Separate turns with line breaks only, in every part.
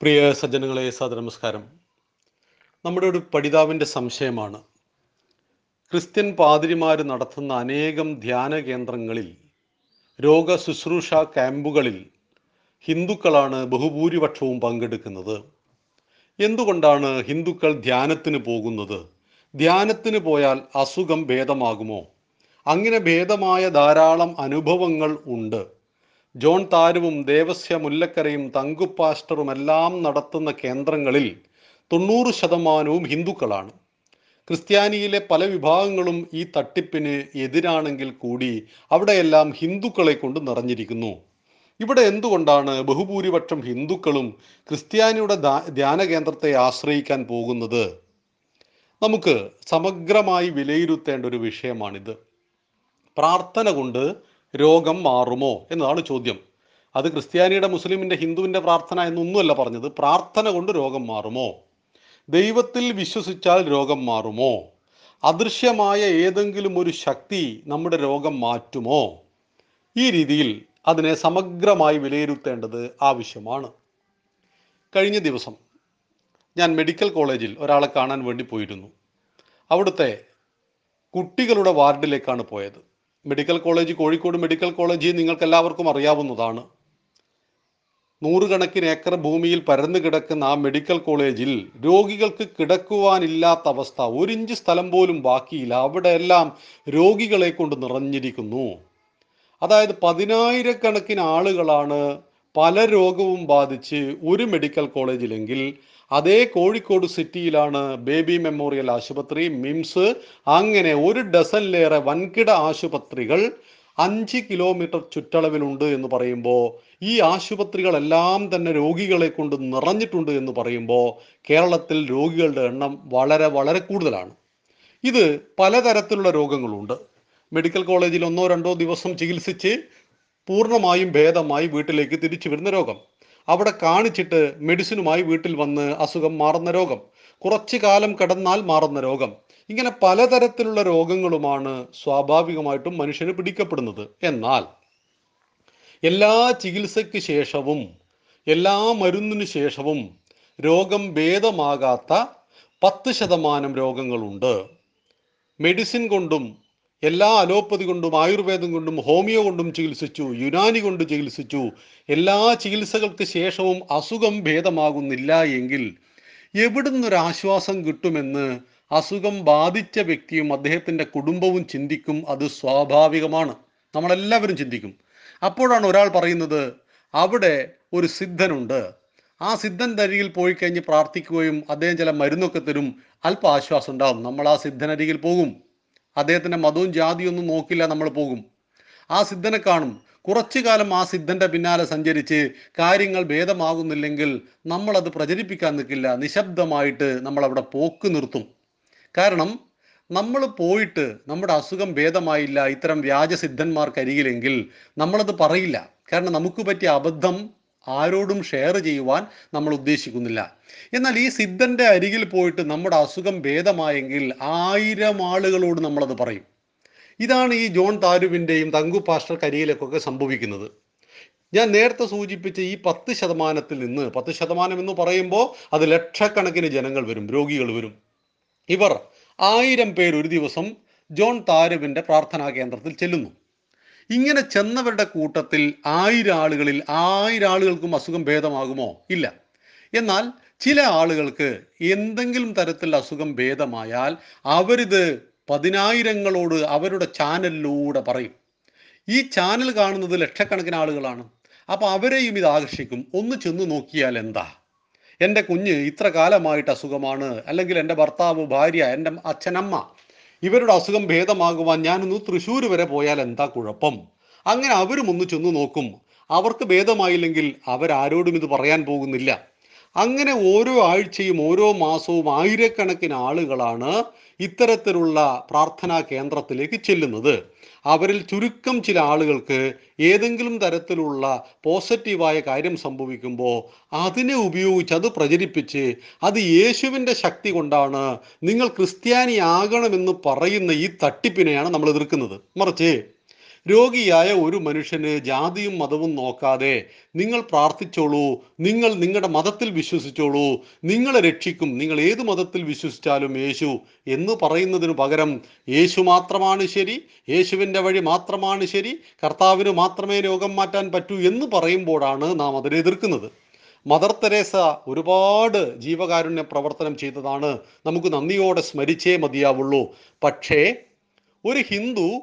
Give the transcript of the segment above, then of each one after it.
പ്രിയ സജ്ജനങ്ങളെ സദനമസ്കാരം നമ്മുടെ ഒരു പഠിതാവിന്റെ സംശയമാണ്. ക്രിസ്ത്യൻ പാതിരിമാർ നടത്തുന്ന അനേകം ധ്യാന കേന്ദ്രങ്ങളിൽ രോഗ ശുശ്രൂഷ ക്യാമ്പുകളിൽ ഹിന്ദുക്കളാണ് ബഹുഭൂരിപക്ഷവും പങ്കെടുക്കുന്നത്. എന്തുകൊണ്ടാണ് ഹിന്ദുക്കൾ ധ്യാനത്തിന് പോകുന്നത്? ധ്യാനത്തിന് പോയാൽ അസുഖം ഭേദമാകുമോ? അങ്ങനെ ഭേദമായ ധാരാളം അനുഭവങ്ങൾ ഉണ്ട്. ജോൺ താരുവും ദേവസ്യ മുല്ലക്കരയും തങ്കുപാസ്റ്ററും എല്ലാം നടത്തുന്ന കേന്ദ്രങ്ങളിൽ തൊണ്ണൂറ് ശതമാനവും ഹിന്ദുക്കളാണ്. ക്രിസ്ത്യാനിയിലെ പല വിഭാഗങ്ങളും ഈ തട്ടിപ്പിന് എതിരാണെങ്കിൽ കൂടി അവിടെയെല്ലാം ഹിന്ദുക്കളെ കൊണ്ട് നിറഞ്ഞിരിക്കുന്നു. ഇവിടെ എന്തുകൊണ്ടാണ് ബഹുഭൂരിപക്ഷം ഹിന്ദുക്കളും ക്രിസ്ത്യാനിയുടെ ധ്യാന കേന്ദ്രത്തെ ആശ്രയിക്കാൻ പോകുന്നത്? നമുക്ക് സമഗ്രമായി വിലയിരുത്തേണ്ട ഒരു വിഷയമാണിത്. പ്രാർത്ഥന കൊണ്ട് രോഗം മാറുമോ എന്നതാണ് ചോദ്യം. അത് ക്രിസ്ത്യാനിയുടെ മുസ്ലിമിന്റെ ഹിന്ദുവിന്റെ പ്രാർത്ഥന എന്നൊന്നുമല്ല പറഞ്ഞത്. പ്രാർത്ഥന കൊണ്ട് രോഗം മാറുമോ? ദൈവത്തിൽ വിശ്വസിച്ചാൽ രോഗം മാറുമോ? അദൃശ്യമായ ഏതെങ്കിലും ഒരു ശക്തി നമ്മുടെ രോഗം മാറ്റുമോ? ഈ രീതിയിൽ അതിനെ സമഗ്രമായി വിലയിരുത്തേണ്ടത് ആവശ്യമാണ്. കഴിഞ്ഞ ദിവസം ഞാൻ മെഡിക്കൽ കോളേജിൽ ഒരാളെ കാണാൻ വേണ്ടി പോയിരുന്നു. അവിടുത്തെ കുട്ടികളുടെ വാർഡിലേക്കാണ് പോയത്. Medical college Kozhikode medical college നിങ്ങൾക്ക് എല്ലാവർക്കും അറിയാവുന്നതാണ്. നൂറുകണക്കിന് ഏക്കർ ഭൂമിയിൽ പരന്നു കിടക്കുന്ന ആ മെഡിക്കൽ കോളേജിൽ രോഗികൾക്ക് കിടക്കുവാനില്ലാത്ത അവസ്ഥ. ഒരിഞ്ച് സ്ഥലം പോലും ബാക്കിയില്ല. അവിടെയെല്ലാം രോഗികളെ കൊണ്ട് നിറഞ്ഞിരിക്കുന്നു. അതായത് പതിനായിരക്കണക്കിന് ആളുകളാണ് പല രോഗവും ബാധിച്ച് ഒരു മെഡിക്കൽ കോളേജിലെങ്കിൽ അതേ കോഴിക്കോട് സിറ്റിയിലാണ് ബേബി മെമ്മോറിയൽ ആശുപത്രി മിംസ്. അങ്ങനെ ഒരു ഡസനിലേറെ വൻകിട ആശുപത്രികൾ അഞ്ച് കിലോമീറ്റർ ചുറ്റളവിലുണ്ട് എന്ന് പറയുമ്പോൾ ഈ ആശുപത്രികളെല്ലാം തന്നെ രോഗികളെ കൊണ്ട് നിറഞ്ഞിട്ടുണ്ട് എന്ന് പറയുമ്പോൾ കേരളത്തിൽ രോഗികളുടെ എണ്ണം വളരെ വളരെ കൂടുതലാണ്. ഇത് പലതരത്തിലുള്ള രോഗങ്ങളുണ്ട്. മെഡിക്കൽ കോളേജിൽ ഒന്നോ രണ്ടോ ദിവസം ചികിത്സിച്ച് പൂർണമായും ഭേദമായി വീട്ടിലേക്ക് തിരിച്ചു വരുന്ന രോഗം. അവിടെ കാണിച്ചിട്ട് മെഡിസിനുമായി വീട്ടിൽ വന്ന് അസുഖം മാറുന്ന രോഗം. കുറച്ചു കാലം കിടന്നാൽ മാറുന്ന രോഗം. ഇങ്ങനെ പലതരത്തിലുള്ള രോഗങ്ങളുമാണ് സ്വാഭാവികമായിട്ടും മനുഷ്യന് പിടിക്കപ്പെടുന്നത്. എന്നാൽ എല്ലാ ചികിത്സയ്ക്ക് ശേഷവും എല്ലാ മരുന്നിനു ശേഷവും രോഗം ഭേദമാകാത്ത പത്ത് ശതമാനം രോഗങ്ങളുണ്ട്. മെഡിസിൻ കൊണ്ടും എല്ലാ അലോപ്പതി കൊണ്ടും ആയുർവേദം കൊണ്ടും ഹോമിയോ കൊണ്ടും ചികിത്സിച്ചു യുനാനി കൊണ്ട് ചികിത്സിച്ചു. എല്ലാ ചികിത്സകൾക്ക് ശേഷവും അസുഖം ഭേദമാകുന്നില്ല എങ്കിൽ എവിടുന്നൊരു ആശ്വാസം കിട്ടുമെന്ന് അസുഖം ബാധിച്ച വ്യക്തിയും അദ്ദേഹത്തിന്റെ കുടുംബവും ചിന്തിക്കും. അത് സ്വാഭാവികമാണ്. നമ്മളെല്ലാവരും ചിന്തിക്കും. അപ്പോഴാണ് ഒരാൾ പറയുന്നത് അവിടെ ഒരു സിദ്ധനുണ്ട്. ആ സിദ്ധൻ അരികിൽ പോയി കഴിഞ്ഞ് പ്രാർത്ഥിക്കുകയും അദ്ദേഹം ചില മരുന്നൊക്കെ തരും. അല്പ ആശ്വാസം ഉണ്ടാവും. നമ്മൾ ആ സിദ്ധനരികിൽ പോകും. അദ്ദേഹത്തിന്റെ മതവും ജാതിയും ഒന്നും നോക്കില്ല നമ്മൾ പോകും. ആ സിദ്ധനെ കാണും. കുറച്ചു കാലം ആ സിദ്ധന്റെ പിന്നാലെ സഞ്ചരിച്ച് കാര്യങ്ങൾ ഭേദമാകുന്നില്ലെങ്കിൽ നമ്മളത് പ്രചരിപ്പിക്കാൻ നിൽക്കില്ല. നിശബ്ദമായിട്ട് നമ്മൾ അവിടെ പോക്ക് നിർത്തും. കാരണം നമ്മൾ പോയിട്ട് നമ്മുടെ അസുഖം ഭേദമായില്ല ഇത്തരം വ്യാജസിദ്ധന്മാർക്കരികിലെങ്കിൽ നമ്മളത് പറയില്ല. കാരണം നമുക്ക് പറ്റിയ അബദ്ധം ആരോടും ഷെയർ ചെയ്യുവാൻ നമ്മൾ ഉദ്ദേശിക്കുന്നില്ല. എന്നാൽ ഈ സിദ്ധന്റെ അരികിൽ പോയിട്ട് നമ്മുടെ അസുഖം ഭേദമായെങ്കിൽ ആയിരം ആളുകളോട് നമ്മളത് പറയും. ഇതാണ് ഈ ജോൺ താരുവിന്റെയും തങ്കു പാസ്റ്റർ കരിയിലേക്കൊക്കെ സംഭവിക്കുന്നത്. ഞാൻ നേരത്തെ സൂചിപ്പിച്ച ഈ പത്ത് ശതമാനത്തിൽ നിന്ന് പത്ത് ശതമാനം എന്ന് പറയുമ്പോൾ അത് ലക്ഷക്കണക്കിന് ജനങ്ങൾ വരും രോഗികൾ വരും. ഇവർ ആയിരം പേർ ഒരു ദിവസം ജോൺ താരുവിന്റെ പ്രാർത്ഥനാ കേന്ദ്രത്തിൽ ചെല്ലുന്നു. ഇങ്ങനെ ചെന്നവരുടെ കൂട്ടത്തിൽ ആയിരം ആളുകളിൽ ആയിരം ആളുകൾക്കും അസുഖം ഭേദമാകുമോ? ഇല്ല. എന്നാൽ ചില ആളുകൾക്ക് എന്തെങ്കിലും തരത്തിൽ അസുഖം ഭേദമായാൽ അവരിത് പതിനായിരങ്ങളോട് അവരുടെ ചാനലിലൂടെ പറയും. ഈ ചാനൽ കാണുന്നത് ലക്ഷക്കണക്കിന് ആളുകളാണ്. അപ്പോൾ അവരെയും ഇത് ആകർഷിക്കും. ഒന്ന് ചെന്ന് നോക്കിയാൽ എന്താ? എന്റെ കുഞ്ഞ് ഇത്ര കാലമായിട്ട് അസുഖമാണ്. അല്ലെങ്കിൽ എന്റെ ഭർത്താവ് ഭാര്യ എന്റെ അച്ഛനമ്മ ഇവരുടെ അസുഖം ഭേദമാകുവാൻ ഞാനൊന്ന് തൃശ്ശൂർ വരെ പോയാൽ എന്താ കുഴപ്പം? അങ്ങനെ അവരും ഒന്ന് ചെന്ന് നോക്കും. അവർക്ക് ഭേദമായില്ലെങ്കിൽ അവരാരോടും ഇത് പറയാൻ പോകുന്നില്ല. അങ്ങനെ ഓരോ ആഴ്ചയും ഓരോ മാസവും ആയിരക്കണക്കിന് ആളുകളാണ് ഇത്തരത്തിലുള്ള പ്രാർത്ഥനാ കേന്ദ്രത്തിലേക്ക് ചെല്ലുന്നത്. അവരിൽ ചുരുക്കം ചില ആളുകൾക്ക് ഏതെങ്കിലും തരത്തിലുള്ള പോസിറ്റീവായ കാര്യം സംഭവിക്കുമ്പോൾ അതിനെ ഉപയോഗിച്ച് അത് പ്രചരിപ്പിച്ച് അത് യേശുവിന്റെ ശക്തി കൊണ്ടാണ് നിങ്ങൾ ക്രിസ്ത്യാനി ആകണമെന്ന് പറയുന്ന ഈ തട്ടിപ്പിനെയാണ് നമ്മൾ എതിർക്കുന്നത്. മറിച്ച് രോഗിയായ ഒരു മനുഷ്യന് ജാതിയും മതവും നോക്കാതെ നിങ്ങൾ പ്രാർത്ഥിച്ചോളൂ നിങ്ങൾ നിങ്ങളുടെ മതത്തിൽ വിശ്വസിച്ചോളൂ നിങ്ങളെ രക്ഷിക്കും നിങ്ങൾ ഏത് മതത്തിൽ വിശ്വസിച്ചാലും യേശു എന്ന് പറയുന്നതിന് പകരം യേശു മാത്രമാണ് ശരി യേശുവിന്റെ വഴി മാത്രമാണ് ശരി കർത്താവിന് മാത്രമേ രോഗം മാറ്റാൻ പറ്റൂ എന്ന് പറയുമ്പോഴാണ് നാം അതിനെ എതിർക്കുന്നത്. മദർ തെരേസ ഒരുപാട് ജീവകാരുണ്യ പ്രവർത്തനം ചെയ്തതാണ്. നമുക്ക് നന്ദിയോടെ സ്മരിച്ചേ മതിയാവുള്ളൂ. പക്ഷേ ഒരു ഹിന്ദു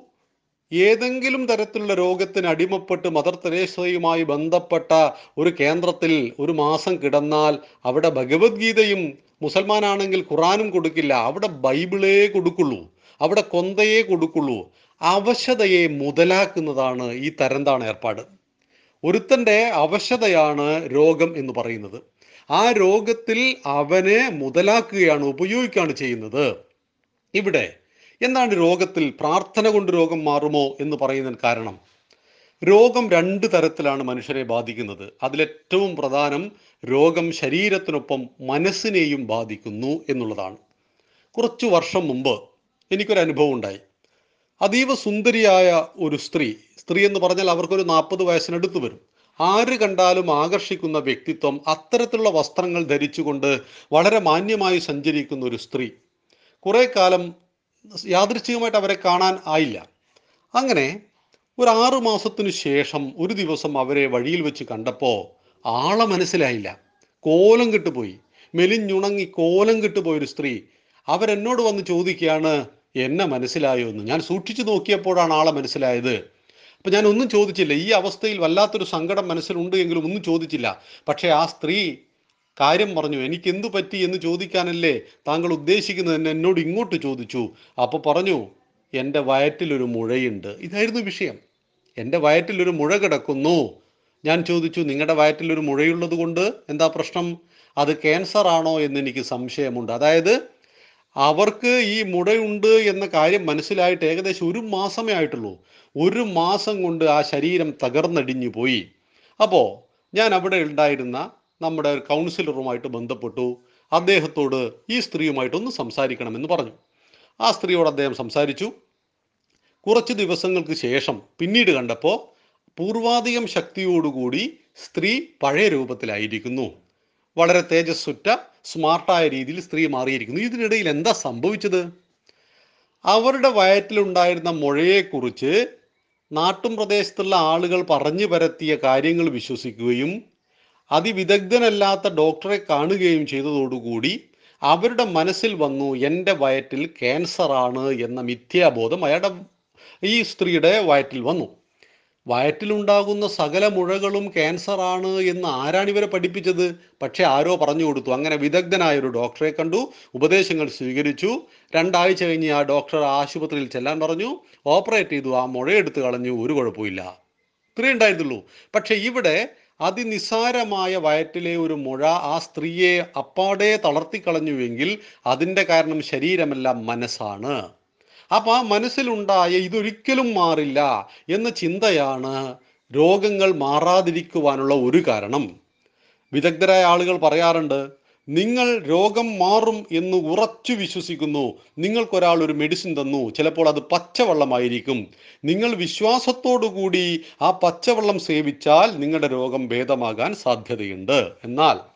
ഏതെങ്കിലും തരത്തിലുള്ള രോഗത്തിന് അടിമപ്പെട്ട് മദർ തെരേസയുമായി ബന്ധപ്പെട്ട ഒരു കേന്ദ്രത്തിൽ ഒരു മാസം കിടന്നാൽ അവിടെ ഭഗവത്ഗീതയും മുസൽമാനാണെങ്കിൽ ഖുറാനും കൊടുക്കില്ല. അവിടെ ബൈബിളേ കൊടുക്കുള്ളൂ. അവിടെ കൊന്തയെ കൊടുക്കുള്ളൂ. അവശതയെ മുതലാക്കുന്നതാണ് ഈ തരന്താണ് ഏർപ്പാട്. ഒരുത്തന്റെ അവശതയാണ് രോഗം എന്ന് പറയുന്നത്. ആ രോഗത്തിൽ അവനെ മുതലാക്കുകയാണ് ഉപയോഗിക്കുകയാണ് ചെയ്യുന്നത്. ഇവിടെ എന്താണ് രോഗത്തിൽ പ്രാർത്ഥന കൊണ്ട് രോഗം മാറുമോ എന്ന് പറയുന്നതിന് കാരണം? രോഗം രണ്ട് തരത്തിലാണ് മനുഷ്യരെ ബാധിക്കുന്നത്. അതിലേറ്റവും പ്രധാനം രോഗം ശരീരത്തിനൊപ്പം മനസ്സിനെയും ബാധിക്കുന്നു എന്നുള്ളതാണ്. കുറച്ചു വർഷം മുമ്പ് എനിക്കൊരു അനുഭവം ഉണ്ടായി. അതീവ സുന്ദരിയായ ഒരു സ്ത്രീ സ്ത്രീ എന്ന് പറഞ്ഞാൽ അവർക്കൊരു നാൽപ്പത് വയസ്സിനടുത്ത് വരും. ആര് കണ്ടാലും ആകർഷിക്കുന്ന വ്യക്തിത്വം അത്തരത്തിലുള്ള വസ്ത്രങ്ങൾ ധരിച്ചുകൊണ്ട് വളരെ മാന്യമായി സഞ്ചരിക്കുന്ന ഒരു സ്ത്രീ. കുറെ കാലം യാദൃച്ഛികമായിട്ട് അവരെ കാണാൻ ആയില്ല. അങ്ങനെ ഒരു ആറു മാസത്തിനു ശേഷം ഒരു ദിവസം അവരെ വഴിയിൽ വെച്ച് കണ്ടപ്പോൾ ആളെ മനസ്സിലായില്ല. കോലം കെട്ടുപോയി. മെലിഞ്ഞുണങ്ങി കോലം കെട്ടുപോയ ഒരു സ്ത്രീ അവരെന്നോട് വന്ന് ചോദിക്കുകയാണ് എന്നെ മനസ്സിലായോ എന്ന്? ഞാൻ സൂക്ഷിച്ചു നോക്കിയപ്പോഴാണ് ആളെ മനസ്സിലായത്. അപ്പൊ ഞാൻ ഒന്നും ചോദിച്ചില്ല. ഈ അവസ്ഥയിൽ വല്ലാത്തൊരു സങ്കടം മനസ്സിലുണ്ട് എങ്കിലും ഒന്നും ചോദിച്ചില്ല. പക്ഷേ ആ സ്ത്രീ കാര്യം പറഞ്ഞു എനിക്ക് എന്തു പറ്റി എന്ന് ചോദിക്കാനല്ലേ താങ്കൾ ഉദ്ദേശിക്കുന്നത്? എന്ന് എന്നോട് ഇങ്ങോട്ട് ചോദിച്ചു. അപ്പോൾ പറഞ്ഞു എന്റെ വയറ്റിലൊരു മുഴയുണ്ട്. ഇതായിരുന്നു വിഷയം. എന്റെ വയറ്റിലൊരു മുഴ കിടക്കുന്നു. ഞാൻ ചോദിച്ചു നിങ്ങളുടെ വയറ്റിലൊരു മുഴയുള്ളത് കൊണ്ട് എന്താ പ്രശ്നം? അത് ക്യാൻസർ ആണോ എന്ന് എനിക്ക് സംശയമുണ്ട്. അതായത് അവർക്ക് ഈ മുടയുണ്ട് എന്ന കാര്യം മനസ്സിലായിട്ട് ഏകദേശം ഒരു മാസമേ ആയിട്ടുള്ളൂ. ഒരു മാസം കൊണ്ട് ആ ശരീരം തകർന്നടിഞ്ഞു പോയി അപ്പോൾ ഞാൻ അവിടെ ഉണ്ടായിരുന്ന നമ്മുടെ കൗൺസിലറുമായിട്ട് ബന്ധപ്പെട്ടു. അദ്ദേഹത്തോട് ഈ സ്ത്രീയുമായിട്ടൊന്ന് സംസാരിക്കണമെന്ന് പറഞ്ഞു. ആ സ്ത്രീയോട് അദ്ദേഹം സംസാരിച്ചു. കുറച്ച് ദിവസങ്ങൾക്ക് ശേഷം പിന്നീട് കണ്ടപ്പോൾ പൂർവാധികം ശക്തിയോടുകൂടി സ്ത്രീ പഴയ രൂപത്തിലായിരിക്കുന്നു. വളരെ തേജസ്സുറ്റ സ്മാർട്ടായ രീതിയിൽ സ്ത്രീ മാറിയിരിക്കുന്നു. ഇതിനിടയിൽ എന്താ സംഭവിച്ചത്? അവരുടെ വയറ്റിലുണ്ടായിരുന്ന മുഴയെക്കുറിച്ച് നാട്ടും പ്രദേശത്തുള്ള ആളുകൾ പറഞ്ഞു പരത്തിയ കാര്യങ്ങൾ വിശ്വസിക്കുകയും അതിവിദഗ്ധനല്ലാത്ത ഡോക്ടറെ കാണുകയും ചെയ്തതോടുകൂടി അവരുടെ മനസ്സിൽ വന്നു എന്റെ വയറ്റിൽ ക്യാൻസറാണ് എന്ന മിഥ്യാബോധം അയാളുടെ ഈ സ്ത്രീയുടെ വയറ്റിൽ വന്നു. വയറ്റിലുണ്ടാകുന്ന സകല മുഴകളും ക്യാൻസറാണ് എന്ന് ആരാണ് ഇവരെ പഠിപ്പിച്ചത്? പക്ഷേ ആരോ പറഞ്ഞു കൊടുത്തു. അങ്ങനെ വിദഗ്ധനായ ഒരു ഡോക്ടറെ കണ്ടു ഉപദേശങ്ങൾ സ്വീകരിച്ചു. രണ്ടാഴ്ച കഴിഞ്ഞ് ആ ഡോക്ടർ ആശുപത്രിയിൽ ചെല്ലാൻ പറഞ്ഞു. ഓപ്പറേറ്റ് ചെയ്തു ആ മുഴയെടുത്ത് കളഞ്ഞു ഒരു കുഴപ്പമില്ല ഇത്രയേ ഉണ്ടായിരുന്നുള്ളൂ. പക്ഷേ ഇവിടെ അതിനിസ്സാരമായ വയറ്റിലെ ഒരു മുഴ ആ സ്ത്രീയെ അപ്പാടെ തളർത്തിക്കളഞ്ഞുവെങ്കിൽ അതിന്റെ കാരണം ശരീരമല്ല മനസ്സാണ്. അപ്പം ആ മനസ്സിലുണ്ടായ ഇതൊരിക്കലും മാറില്ല എന്ന ചിന്തയാണ് രോഗങ്ങൾ മാറാതിരിക്കുവാനുള്ള ഒരു കാരണം. വിദഗ്ധരായ ആളുകൾ പറയാറുണ്ട് നിങ്ങൾ രോഗം മാറും എന്ന് ഉറച്ചു വിശ്വസിക്കുന്നു. നിങ്ങൾക്കൊരാൾ ഒരു മെഡിസിൻ തന്നു. ചിലപ്പോൾ അത് പച്ചവെള്ളമായിരിക്കും. നിങ്ങൾ കൂടി ആ പച്ചവെള്ളം സേവിച്ചാൽ നിങ്ങളുടെ രോഗം ഭേദമാകാൻ സാധ്യതയുണ്ട്. എന്നാൽ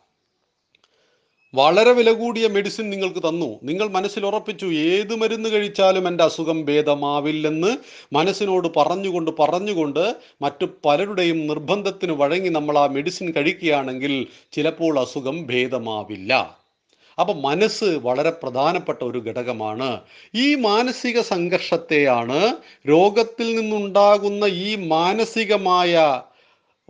വളരെ വില കൂടിയ മെഡിസിൻ നിങ്ങൾക്ക് തന്നു. നിങ്ങൾ മനസ്സിൽ ഉറപ്പിച്ചു ഏത് മരുന്ന് കഴിച്ചാലും എന്റെ അസുഖം ഭേദമാവില്ലെന്ന് മനസ്സിനോട് പറഞ്ഞുകൊണ്ട് പറഞ്ഞുകൊണ്ട് മറ്റു പലരുടെയും നിർബന്ധത്തിന് വഴങ്ങി നമ്മൾ ആ മെഡിസിൻ കഴിക്കുകയാണെങ്കിൽ ചിലപ്പോൾ അസുഖം ഭേദമാവില്ല. അപ്പൊ മനസ്സ് വളരെ പ്രധാനപ്പെട്ട ഒരു ഘടകമാണ്. ഈ മാനസിക സംഘർഷത്തെയാണ് രോഗത്തിൽ നിന്നുണ്ടാകുന്ന ഈ മാനസികമായ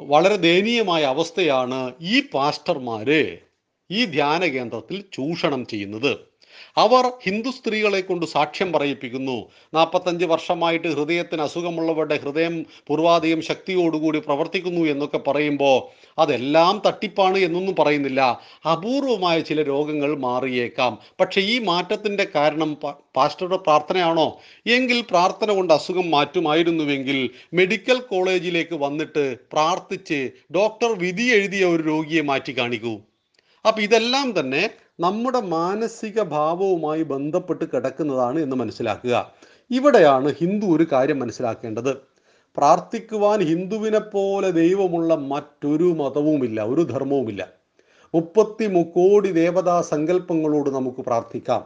വളരെ ദയനീയമായ അവസ്ഥയാണ് ഈ പാസ്റ്റർമാര് ഈ ധ്യാന കേന്ദ്രത്തിൽ ചൂഷണം ചെയ്യുന്നത്. അവർ ഹിന്ദു സ്ത്രീകളെ കൊണ്ട് സാക്ഷ്യം പറയിപ്പിക്കുന്നു. നാൽപ്പത്തഞ്ച് വർഷമായിട്ട് ഹൃദയത്തിന് അസുഖമുള്ളവരുടെ ഹൃദയം പൂർവാധികം ശക്തിയോടുകൂടി പ്രവർത്തിക്കുന്നു എന്നൊക്കെ പറയുമ്പോൾ അതെല്ലാം തട്ടിപ്പാണ് എന്നൊന്നും പറയുന്നില്ല. അപൂർവമായ ചില രോഗങ്ങൾ മാറിയേക്കാം. പക്ഷേ ഈ മാറ്റത്തിന്റെ കാരണം പാസ്റ്ററുടെ പ്രാർത്ഥനയാണോ? എങ്കിൽ പ്രാർത്ഥന കൊണ്ട് അസുഖം മാറ്റുമായിരുന്നുവെങ്കിൽ മെഡിക്കൽ കോളേജിലേക്ക് വന്നിട്ട് പ്രാർത്ഥിച്ച് ഡോക്ടർ വിധി എഴുതിയ ഒരു രോഗിയെ മാറ്റി കാണിക്കൂ. അപ്പൊ ഇതെല്ലാം തന്നെ നമ്മുടെ മാനസിക ഭാവവുമായി ബന്ധപ്പെട്ട് കിടക്കുന്നതാണ് എന്ന് മനസ്സിലാക്കുക. ഇവിടെയാണ് ഹിന്ദു ഒരു കാര്യം മനസ്സിലാക്കേണ്ടത്. പ്രാർത്ഥിക്കുവാൻ ഹിന്ദുവിനെ പോലെ ദൈവമുള്ള മറ്റൊരു മതവുമില്ല ഒരു ധർമ്മവുമില്ല. മുപ്പത്തി മുക്കോടി ദേവതാ സങ്കല്പങ്ങളോട് നമുക്ക് പ്രാർത്ഥിക്കാം.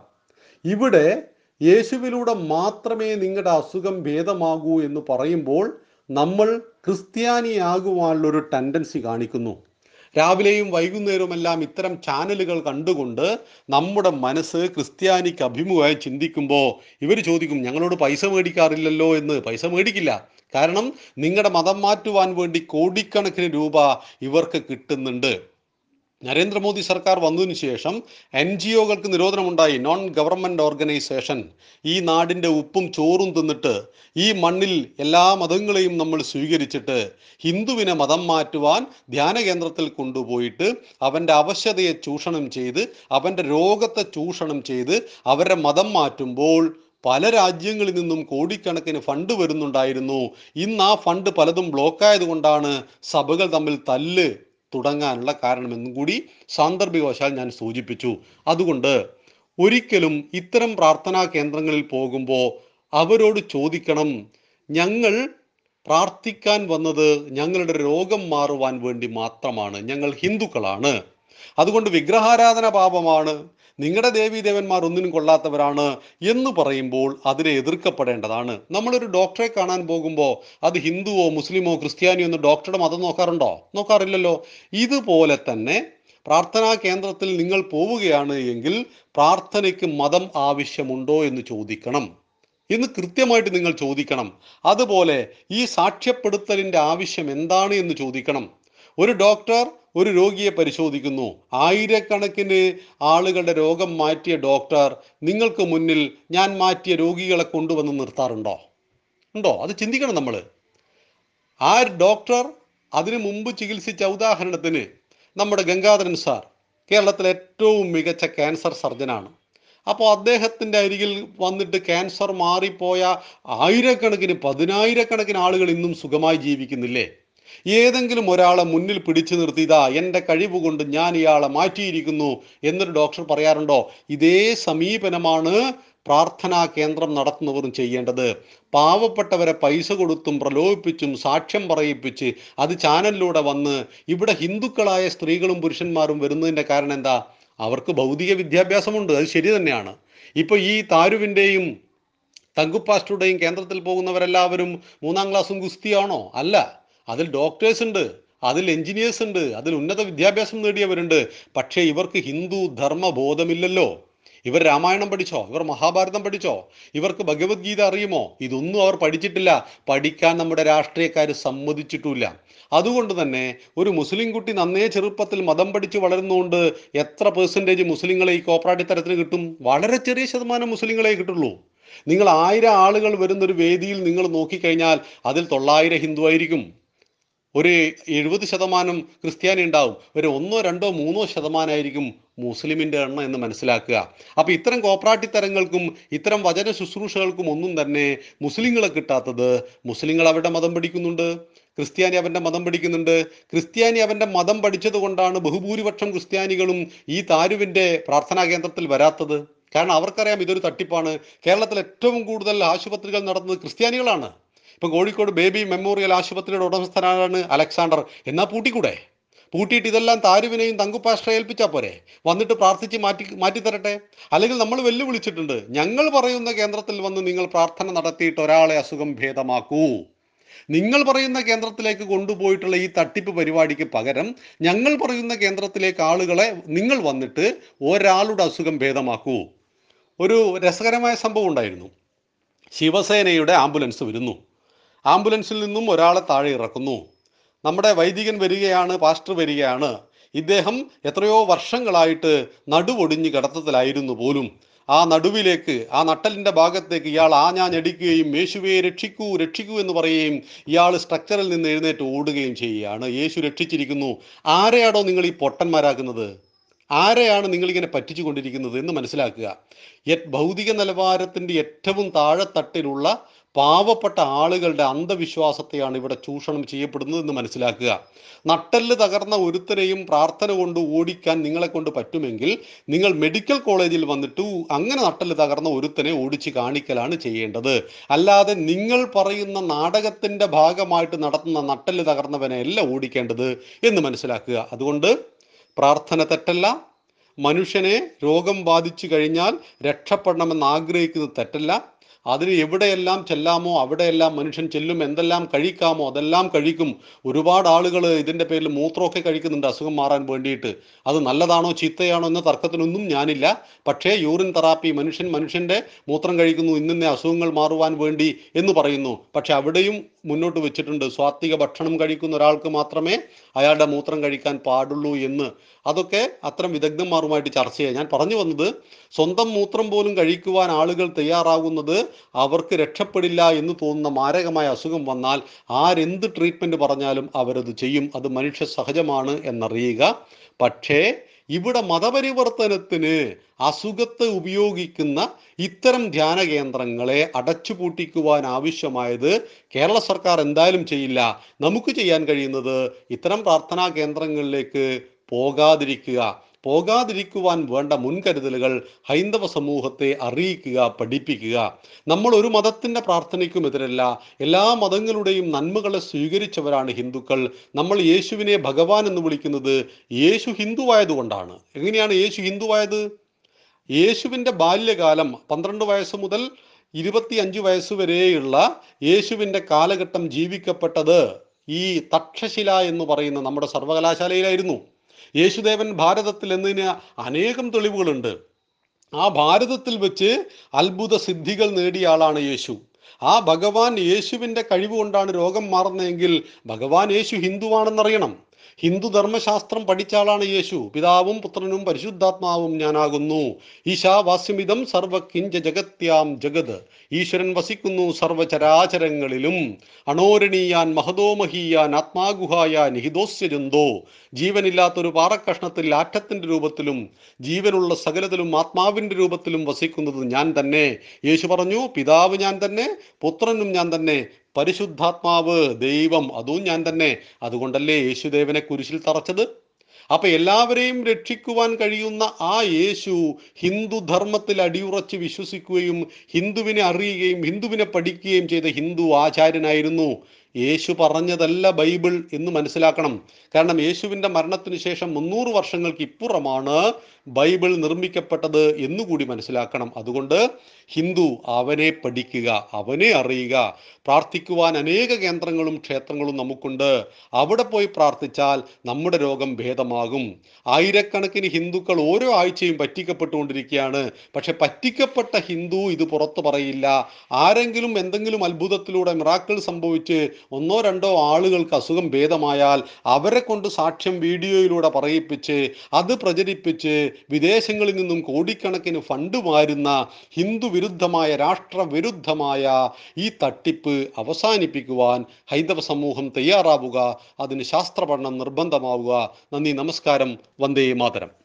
ഇവിടെ യേശുവിലൂടെ മാത്രമേ നിങ്ങളുടെ അസുഖം ഭേദമാകൂ എന്ന് പറയുമ്പോൾ നമ്മൾ ക്രിസ്ത്യാനിയാകുവാനുള്ളൊരു ടെൻഡൻസി കാണിക്കുന്നു. രാവിലെയും വൈകുന്നേരവുമെല്ലാം ഇത്തരം ചാനലുകൾ കണ്ടുകൊണ്ട് നമ്മുടെ മനസ്സ് ക്രിസ്ത്യാനിക്ക് അഭിമുഖമായി ചിന്തിക്കുമ്പോൾ ഇവർ ചോദിക്കും ഞങ്ങളോട് പൈസ മേടിക്കാറില്ലല്ലോ? എന്ന്. പൈസ മേടിക്കില്ല. കാരണം നിങ്ങളുടെ മതം മാറ്റുവാൻ വേണ്ടി കോടിക്കണക്കിന് രൂപ ഇവർക്ക് കിട്ടുന്നുണ്ട്. നരേന്ദ്രമോദി സർക്കാർ വന്നതിന് ശേഷം എൻ ജി ഒകൾക്ക് നിരോധനമുണ്ടായി. നോൺ ഗവൺമെന്റ് ഓർഗനൈസേഷൻ ഈ നാടിന്റെ ഉപ്പും ചോറും തിന്നിട്ട് ഈ മണ്ണിൽ എല്ലാ മതങ്ങളെയും നമ്മൾ സ്വീകരിച്ചിട്ട് ഹിന്ദുവിനെ മതം മാറ്റുവാൻ ധ്യാന കേന്ദ്രത്തിൽ കൊണ്ടുപോയിട്ട് അവന്റെ അവശ്യതയെ ചൂഷണം ചെയ്ത് അവന്റെ രോഗത്തെ ചൂഷണം ചെയ്ത് അവരുടെ മതം മാറ്റുമ്പോൾ പല രാജ്യങ്ങളിൽ നിന്നും കോടിക്കണക്കിന് ഫണ്ട് വരുന്നുണ്ടായിരുന്നു. ഇന്ന് ആ ഫണ്ട് പലതും ബ്ലോക്കായത് കൊണ്ടാണ് സഭകൾ തമ്മിൽ തല്ല് തുടങ്ങാനുള്ള കാരണമെന്നും കൂടി സാന്ദർഭികവശാൽ ഞാൻ സൂചിപ്പിച്ചു. അതുകൊണ്ട് ഒരിക്കലും ഇത്തരം പ്രാർത്ഥനാ കേന്ദ്രങ്ങളിൽ പോകുമ്പോൾ അവരോട് ചോദിക്കണം ഞങ്ങൾ പ്രാർത്ഥിക്കാൻ വന്നത് ഞങ്ങളുടെ രോഗം മാറുവാൻ വേണ്ടി മാത്രമാണ് ഞങ്ങൾ ഹിന്ദുക്കളാണ്. അതുകൊണ്ട് വിഗ്രഹാരാധന പാപമാണ് നിങ്ങളുടെ ദേവീദേവന്മാർ ഒന്നിനും കൊള്ളാത്തവരാണ് എന്ന് പറയുമ്പോൾ അതിനെ എതിർക്കപ്പെടേണ്ടതാണ്. നമ്മളൊരു ഡോക്ടറെ കാണാൻ പോകുമ്പോൾ അത് ഹിന്ദുവോ മുസ്ലിമോ ക്രിസ്ത്യാനിയോ എന്ന് ഡോക്ടറുടെ മതം നോക്കാറുണ്ടോ? നോക്കാറില്ലല്ലോ. ഇതുപോലെ തന്നെ പ്രാർത്ഥനാ കേന്ദ്രത്തിൽ നിങ്ങൾ പോവുകയാണ് എങ്കിൽ പ്രാർത്ഥനയ്ക്ക് മതം ആവശ്യമുണ്ടോ എന്ന് ചോദിക്കണം. എന്ന് കൃത്യമായിട്ട് നിങ്ങൾ ചോദിക്കണം. അതുപോലെ ഈ സാക്ഷ്യപ്പെടുത്തലിന്റെ ആവശ്യം എന്താണ് എന്ന് ചോദിക്കണം. ഒരു ഡോക്ടർ ഒരു രോഗിയെ പരിശോധിക്കുന്നു. ആയിരക്കണക്കിന് ആളുകളുടെ രോഗം മാറ്റിയ ഡോക്ടർ നിങ്ങൾക്ക് മുന്നിൽ ഞാൻ മാറ്റിയ രോഗികളെ കൊണ്ടുവന്ന് നിർത്താറുണ്ടോ? ഉണ്ടോ? അത് ചിന്തിക്കണം നമ്മൾ. ആ ഡോക്ടർ അതിനു മുമ്പ് ചികിത്സിച്ച ഉദാഹരണത്തിന് നമ്മുടെ ഗംഗാധരൻ സാർ കേരളത്തിലെ ഏറ്റവും മികച്ച ക്യാൻസർ സർജനാണ്. അപ്പോൾ അദ്ദേഹത്തിന്റെ അരികിൽ വന്നിട്ട് ക്യാൻസർ മാറിപ്പോയ ആയിരക്കണക്കിന് പതിനായിരക്കണക്കിന് ആളുകൾ ഇന്നും സുഖമായി ജീവിക്കുന്നില്ലേ? ഏതെങ്കിലും ഒരാളെ മുന്നിൽ പിടിച്ചു നിർത്തിയതാ എന്റെ കഴിവ് കൊണ്ട് ഞാൻ ഇയാളെ മാറ്റിയിരിക്കുന്നു എന്നൊരു ഡോക്ടർ പറയാറുണ്ടോ? ഇതേ സമീപനമാണ് പ്രാർത്ഥനാ കേന്ദ്രം നടത്തുന്നവരും ചെയ്യേണ്ടത്. പാവപ്പെട്ടവരെ പൈസ കൊടുത്തും പ്രലോഭിപ്പിച്ചും സാക്ഷ്യം പറയിപ്പിച്ച് അത് ചാനലിലൂടെ വന്ന് ഇവിടെ ഹിന്ദുക്കളായ സ്ത്രീകളും പുരുഷന്മാരും വരുന്നതിന്റെ കാരണം എന്താ? അവർക്ക് ഭൗതിക വിദ്യാഭ്യാസമുണ്ട്. അത് ശരി തന്നെയാണ്. ഇപ്പോൾ ഈ താരുവിന്റെയും തങ്കുപ്പാസ്റ്റുടെയും കേന്ദ്രത്തിൽ പോകുന്നവരെല്ലാവരും മൂന്നാം ക്ലാസ്സും ഗുസ്തിയാണോ? അല്ല. അതിൽ ഡോക്ടേഴ്സ് ഉണ്ട് അതിൽ എഞ്ചിനീയേഴ്സ് ഉണ്ട് അതിൽ ഉന്നത വിദ്യാഭ്യാസം നേടിയവരുണ്ട്. പക്ഷേ ഇവർക്ക് ഹിന്ദു ധർമ്മ ബോധമില്ലല്ലോ ഇവർ രാമായണം പഠിച്ചോ? ഇവർ മഹാഭാരതം പഠിച്ചോ? ഇവർക്ക് ഭഗവത്ഗീത അറിയുമോ? ഇതൊന്നും അവർ പഠിച്ചിട്ടില്ല. പഠിക്കാൻ നമ്മുടെ രാഷ്ട്രീയക്കാർ സമ്മതിച്ചിട്ടില്ല. അതുകൊണ്ട് തന്നെ ഒരു മുസ്ലിം കുട്ടി നന്നേ ചെറുപ്പത്തിൽ മതം പഠിച്ച് വളരുന്നതുകൊണ്ട് എത്ര പെർസെന്റേജ് മുസ്ലിങ്ങളെ ഈ കോപ്പറേറ്റീവ് തരത്തിന് കിട്ടും? വളരെ ചെറിയ ശതമാനം മുസ്ലിങ്ങളെ കിട്ടുള്ളൂ. നിങ്ങൾ ആയിരം ആളുകൾ വരുന്നൊരു വേദിയിൽ നിങ്ങൾ നോക്കിക്കഴിഞ്ഞാൽ അതിൽ തൊള്ളായിരം ഹിന്ദു ആയിരിക്കും. ഒരു എഴുപത് ശതമാനം ക്രിസ്ത്യാനി ഉണ്ടാവും. ഒരു ഒന്നോ രണ്ടോ മൂന്നോ ശതമാനമായിരിക്കും മുസ്ലിമിന്റെ എണ്ണം എന്ന് മനസ്സിലാക്കുക. അപ്പോൾ ഇത്തരം കോപ്പറാട്ടീവ് തരങ്ങൾക്കും ഇത്തരം വചന ശുശ്രൂഷകൾക്കും ഒന്നും തന്നെ മുസ്ലിങ്ങളെ കിട്ടാത്തത് മുസ്ലിങ്ങൾ അവരുടെ മതം പഠിക്കുന്നുണ്ട്. ക്രിസ്ത്യാനി അവന്റെ മതം പഠിക്കുന്നുണ്ട്. ക്രിസ്ത്യാനി അവന്റെ മതം പഠിച്ചത് കൊണ്ടാണ് ബഹുഭൂരിപക്ഷം ക്രിസ്ത്യാനികളും ഈ താരുവിന്റെ പ്രാർത്ഥനാ കേന്ദ്രത്തിൽ വരാത്തത്. കാരണം അവർക്കറിയാം ഇതൊരു തട്ടിപ്പാണ്. കേരളത്തിൽ ഏറ്റവും കൂടുതൽ ആശുപത്രികൾ നടത്തുന്നത് ക്രിസ്ത്യാനികളാണ്. ഇപ്പൊ കോഴിക്കോട് ബേബി മെമ്മോറിയൽ ആശുപത്രിയുടെ ഉടമസ്ഥനാണ് അലക്സാണ്ടർ. എന്നാൽ പൂട്ടിക്കൂടെ? പൂട്ടിയിട്ട് ഇതെല്ലാം താരുവിനെയും തങ്കുപ്പാസ്റ്ററെ ഏൽപ്പിച്ചാൽ പോരെ? വന്നിട്ട് പ്രാർത്ഥിച്ച് മാറ്റി മാറ്റിത്തരട്ടെ അല്ലെങ്കിൽ നമ്മൾ വെല്ലുവിളിച്ചിട്ടുണ്ട്. ഞങ്ങൾ പറയുന്ന കേന്ദ്രത്തിൽ വന്ന് നിങ്ങൾ പ്രാർത്ഥന നടത്തിയിട്ട് ഒരാളെ അസുഖം ഭേദമാക്കൂ. നിങ്ങൾ പറയുന്ന കേന്ദ്രത്തിലേക്ക് കൊണ്ടുപോയിട്ടുള്ള ഈ തട്ടിപ്പ് പരിപാടിക്ക് പകരം ഞങ്ങൾ പറയുന്ന കേന്ദ്രത്തിലേക്ക് ആളുകളെ നിങ്ങൾ വന്നിട്ട് ഒരാളുടെ അസുഖം ഭേദമാക്കൂ. ഒരു രസകരമായ സംഭവം ഉണ്ടായിരുന്നു. ശിവസേനയുടെ ആംബുലൻസ് വരുന്നു. ആംബുലൻസിൽ നിന്നും ഒരാളെ താഴെ ഇറക്കുന്നു. നമ്മുടെ വൈദികൻ വരികയാണ് പാസ്റ്റർ വരികയാണ്. ഇദ്ദേഹം എത്രയോ വർഷങ്ങളായിട്ട് നടുവൊടിഞ്ഞ് കിടത്തത്തിലായിരുന്നു പോലും. ആ നടുവിലേക്ക് ആ നട്ടലിന്റെ ഭാഗത്തേക്ക് ഇയാൾ ആഞ്ഞാഞ്ഞടിക്കുകയും യേശുവെ രക്ഷിക്കൂ രക്ഷിക്കൂ എന്ന് പറയുകയും ഇയാൾ സ്ട്രക്ചറിൽ നിന്ന് എഴുന്നേറ്റ് ഓടുകയും ചെയ്യുകയാണ്. യേശു രക്ഷിച്ചിരിക്കുന്നു. ആരെയാണോ നിങ്ങൾ ഈ പൊട്ടന്മാരാക്കുന്നത്? ആരെയാണ് നിങ്ങളിങ്ങനെ പറ്റിച്ചു കൊണ്ടിരിക്കുന്നത് എന്ന് മനസ്സിലാക്കുക. ഭൗതിക നിലവാരത്തിന്റെ ഏറ്റവും താഴെത്തട്ടിലുള്ള പാവപ്പെട്ട ആളുകളുടെ അന്ധവിശ്വാസത്തെയാണ് ഇവിടെ ചൂഷണം ചെയ്യപ്പെടുന്നത് എന്ന് മനസ്സിലാക്കുക. നട്ടെല്ല് തകർന്ന ഒരുത്തരെയും പ്രാർത്ഥന കൊണ്ട് ഓടിക്കാൻ നിങ്ങളെ കൊണ്ട് പറ്റുമെങ്കിൽ നിങ്ങൾ മെഡിക്കൽ കോളേജിൽ വന്നിട്ട് അങ്ങനെ നട്ടെല്ല് തകർന്ന ഒരുത്തനെ ഓടിച്ച് കാണിക്കലാണ് ചെയ്യേണ്ടത്. അല്ലാതെ നിങ്ങൾ പറയുന്ന നാടകത്തിന്റെ ഭാഗമായിട്ട് നടത്തുന്ന നട്ടെല്ല് തകർന്നവനെ അല്ല ഓടിക്കേണ്ടത് എന്ന് മനസ്സിലാക്കുക. അതുകൊണ്ട് പ്രാർത്ഥന തെറ്റല്ല. മനുഷ്യനെ രോഗം ബാധിച്ചു കഴിഞ്ഞാൽ രക്ഷപ്പെടണമെന്ന് ആഗ്രഹിക്കുന്നത് തെറ്റല്ല. അതിന് എവിടെയെല്ലാം ചെല്ലാമോ അവിടെയെല്ലാം മനുഷ്യൻ ചെല്ലും എന്തെല്ലാം കഴിക്കാമോ അതെല്ലാം കഴിക്കും. ഒരുപാട് ആളുകൾ ഇതിന്റെ പേരിൽ മൂത്രമൊക്കെ കഴിക്കുന്നുണ്ട് അസുഖം മാറാൻ വേണ്ടിയിട്ട്. അത് നല്ലതാണോ ചീത്തയാണോ എന്ന തർക്കത്തിനൊന്നും ഞാനില്ല. പക്ഷേ യൂറിൻ തെറാപ്പി മനുഷ്യൻ മനുഷ്യന്റെ മൂത്രം കഴിക്കുന്നു ഇന്നിന്ന അസുഖങ്ങൾ മാറുവാൻ വേണ്ടി എന്ന് പറയുന്നു. പക്ഷെ അവിടെയും മുന്നോട്ട് വെച്ചിട്ടുണ്ട്. സ്വാത്വിക ഭക്ഷണം കഴിക്കുന്ന ഒരാൾക്ക് മാത്രമേ അയാളുടെ മൂത്രം കഴിക്കാൻ പാടുള്ളൂ എന്ന്. അതൊക്കെ അത്തരം വിദഗ്ധന്മാരുമായിട്ട് ചർച്ച ചെയ്യാം ഞാൻ പറഞ്ഞു വന്നത് സ്വന്തം മൂത്രം പോലും കഴിക്കുവാൻ ആളുകൾ തയ്യാറാകുന്നത് അവർക്ക് രക്ഷപ്പെടില്ല എന്ന് തോന്നുന്ന മാരകമായ അസുഖം വന്നാൽ ആരെന്ത് ട്രീറ്റ്മെന്റ് പറഞ്ഞാലും അവരത് ചെയ്യും. അത് മനുഷ്യ സഹജമാണ് എന്നറിയുക. പക്ഷേ ഇവിടെ മതപരിവർത്തനത്തിന് അസുഖത്തെ ഉപയോഗിക്കുന്ന ഇത്തരം ധ്യാന കേന്ദ്രങ്ങളെ അടച്ചുപൂട്ടിക്കുവാൻ ആവശ്യമായത് കേരള സർക്കാർ എന്തായാലും ചെയ്യില്ല. നമുക്ക് ചെയ്യാൻ കഴിയുന്നത് ഇത്തരം പ്രാർത്ഥനാ കേന്ദ്രങ്ങളിലേക്ക് പോകാതിരിക്കുക. പോകാതിരിക്കുവാൻ വേണ്ട മുൻകരുതലുകൾ ഹൈന്ദവ സമൂഹത്തെ അറിയിക്കുക പഠിപ്പിക്കുക. നമ്മൾ ഒരു മതത്തിന്റെ പ്രാർത്ഥനയ്ക്കും എതിരല്ല. എല്ലാ മതങ്ങളുടെയും നന്മകളെ സ്വീകരിച്ചവരാണ് ഹിന്ദുക്കൾ. നമ്മൾ യേശുവിനെ ഭഗവാൻ എന്ന് വിളിക്കുന്നത് യേശു ഹിന്ദുവായതുകൊണ്ടാണ് എങ്ങനെയാണ് യേശു ഹിന്ദുവായത്? യേശുവിന്റെ ബാല്യകാലം പന്ത്രണ്ട് വയസ്സ് മുതൽ ഇരുപത്തി അഞ്ച് വയസ്സ് വരെയുള്ള യേശുവിന്റെ കാലഘട്ടം ജീവിക്കപ്പെട്ടത് ഈ തക്ഷശില എന്ന് പറയുന്ന നമ്മുടെ സർവകലാശാലയിലായിരുന്നു. യേശുദേവൻ ഭാരതത്തിൽ എന്നതിന് അനേകം തെളിവുകളുണ്ട്. ആ ഭാരതത്തിൽ വെച്ച് അത്ഭുത സിദ്ധികൾ നേടിയ ആളാണ് യേശു. ആ ഭഗവാൻ യേശുവിന്റെ കഴിവ് കൊണ്ടാണ് രോഗം മാറുന്നതെങ്കിൽ ഭഗവാൻ യേശു ഹിന്ദുവാണെന്നറിയണം. ഹിന്ദു ധർമ്മശാസ്ത്രം പഠിച്ച ആളാണ് യേശു. പിതാവും പുത്രനും പരിശുദ്ധാത്മാവും ഞാനാകുന്നു. ഈശാവാസ്യമിതം സർവകിഞ്ച ജഗത്യാം ജഗത്. ഈശ്വരൻ വസിക്കുന്നു സർവചരാചരങ്ങളിലും. അണോരണീയാൻ മഹതോമഹീയാൻ ആത്മാഗുഹായ നിഹിതോസ്യ ജന്തോ ജീവനില്ലാത്തൊരു പാറക്കഷ്ണത്തിൽ ആറ്റത്തിന്റെ രൂപത്തിലും ജീവനുള്ള സകലത്തിലും ആത്മാവിന്റെ രൂപത്തിലും വസിക്കുന്നത് ഞാൻ തന്നെ. യേശു പറഞ്ഞു പിതാവ് ഞാൻ തന്നെ പുത്രനും ഞാൻ തന്നെ. പരിശുദ്ധാത്മാവ് ദൈവം അതും ഞാൻ തന്നെ. അതുകൊണ്ടല്ലേ യേശുദേവനെ കുരിശിൽ തറച്ചത്? അപ്പൊ എല്ലാവരെയും രക്ഷിക്കുവാൻ കഴിയുന്ന ആ യേശു ഹിന്ദു ധർമ്മത്തിൽ അടിയുറച്ച് വിശ്വസിക്കുകയും ഹിന്ദുവിനെ അറിയുകയും ഹിന്ദുവിനെ പഠിക്കുകയും ചെയ്ത ഹിന്ദു ആചാര്യനായിരുന്നു. യേശു പറഞ്ഞതല്ല ബൈബിൾ എന്ന് മനസ്സിലാക്കണം. കാരണം യേശുവിന്റെ മരണത്തിന് ശേഷം മുന്നൂറ് വർഷങ്ങൾക്ക് ഇപ്പുറമാണ് ബൈബിൾ നിർമ്മിക്കപ്പെട്ടത് എന്നുകൂടി മനസ്സിലാക്കണം. അതുകൊണ്ട് ഹിന്ദു അവനെ പഠിക്കുക അവനെ അറിയുക. പ്രാർത്ഥിക്കുവാൻ അനേക കേന്ദ്രങ്ങളും ക്ഷേത്രങ്ങളും നമുക്കുണ്ട്. അവിടെ പോയി പ്രാർത്ഥിച്ചാൽ നമ്മുടെ രോഗം ഭേദമാകും. ആയിരക്കണക്കിന് ഹിന്ദുക്കൾ ഓരോ ആഴ്ചയും പറ്റിക്കപ്പെട്ടുകൊണ്ടിരിക്കുകയാണ്. പക്ഷെ പറ്റിക്കപ്പെട്ട ഹിന്ദു ഇത് പുറത്തു പറയില്ല. ആരെങ്കിലും എന്തെങ്കിലും അത്ഭുതത്തിലൂടെ മിറാക്കിൾ സംഭവിച്ച് ഒന്നോ രണ്ടോ ആളുകൾക്ക് അസുഖം ഭേദമായാൽ അവരെ കൊണ്ട് സാക്ഷ്യം വീഡിയോയിലൂടെ പറയിപ്പിച്ച് അത് പ്രചരിപ്പിച്ച് വിദേശങ്ങളിൽ നിന്നും കോടിക്കണക്കിന് ഫണ്ട് മാരുന്ന ഹിന്ദു വിരുദ്ധമായ രാഷ്ട്രവിരുദ്ധമായ ഈ തട്ടിപ്പ് അവസാനിപ്പിക്കുവാൻ ഹൈന്ദവ സമൂഹം തയ്യാറാവുക അതിന് ശാസ്ത്ര പഠനം നിർബന്ധമാവുക. നന്ദി നമസ്കാരം. വന്ദേ മാതരം.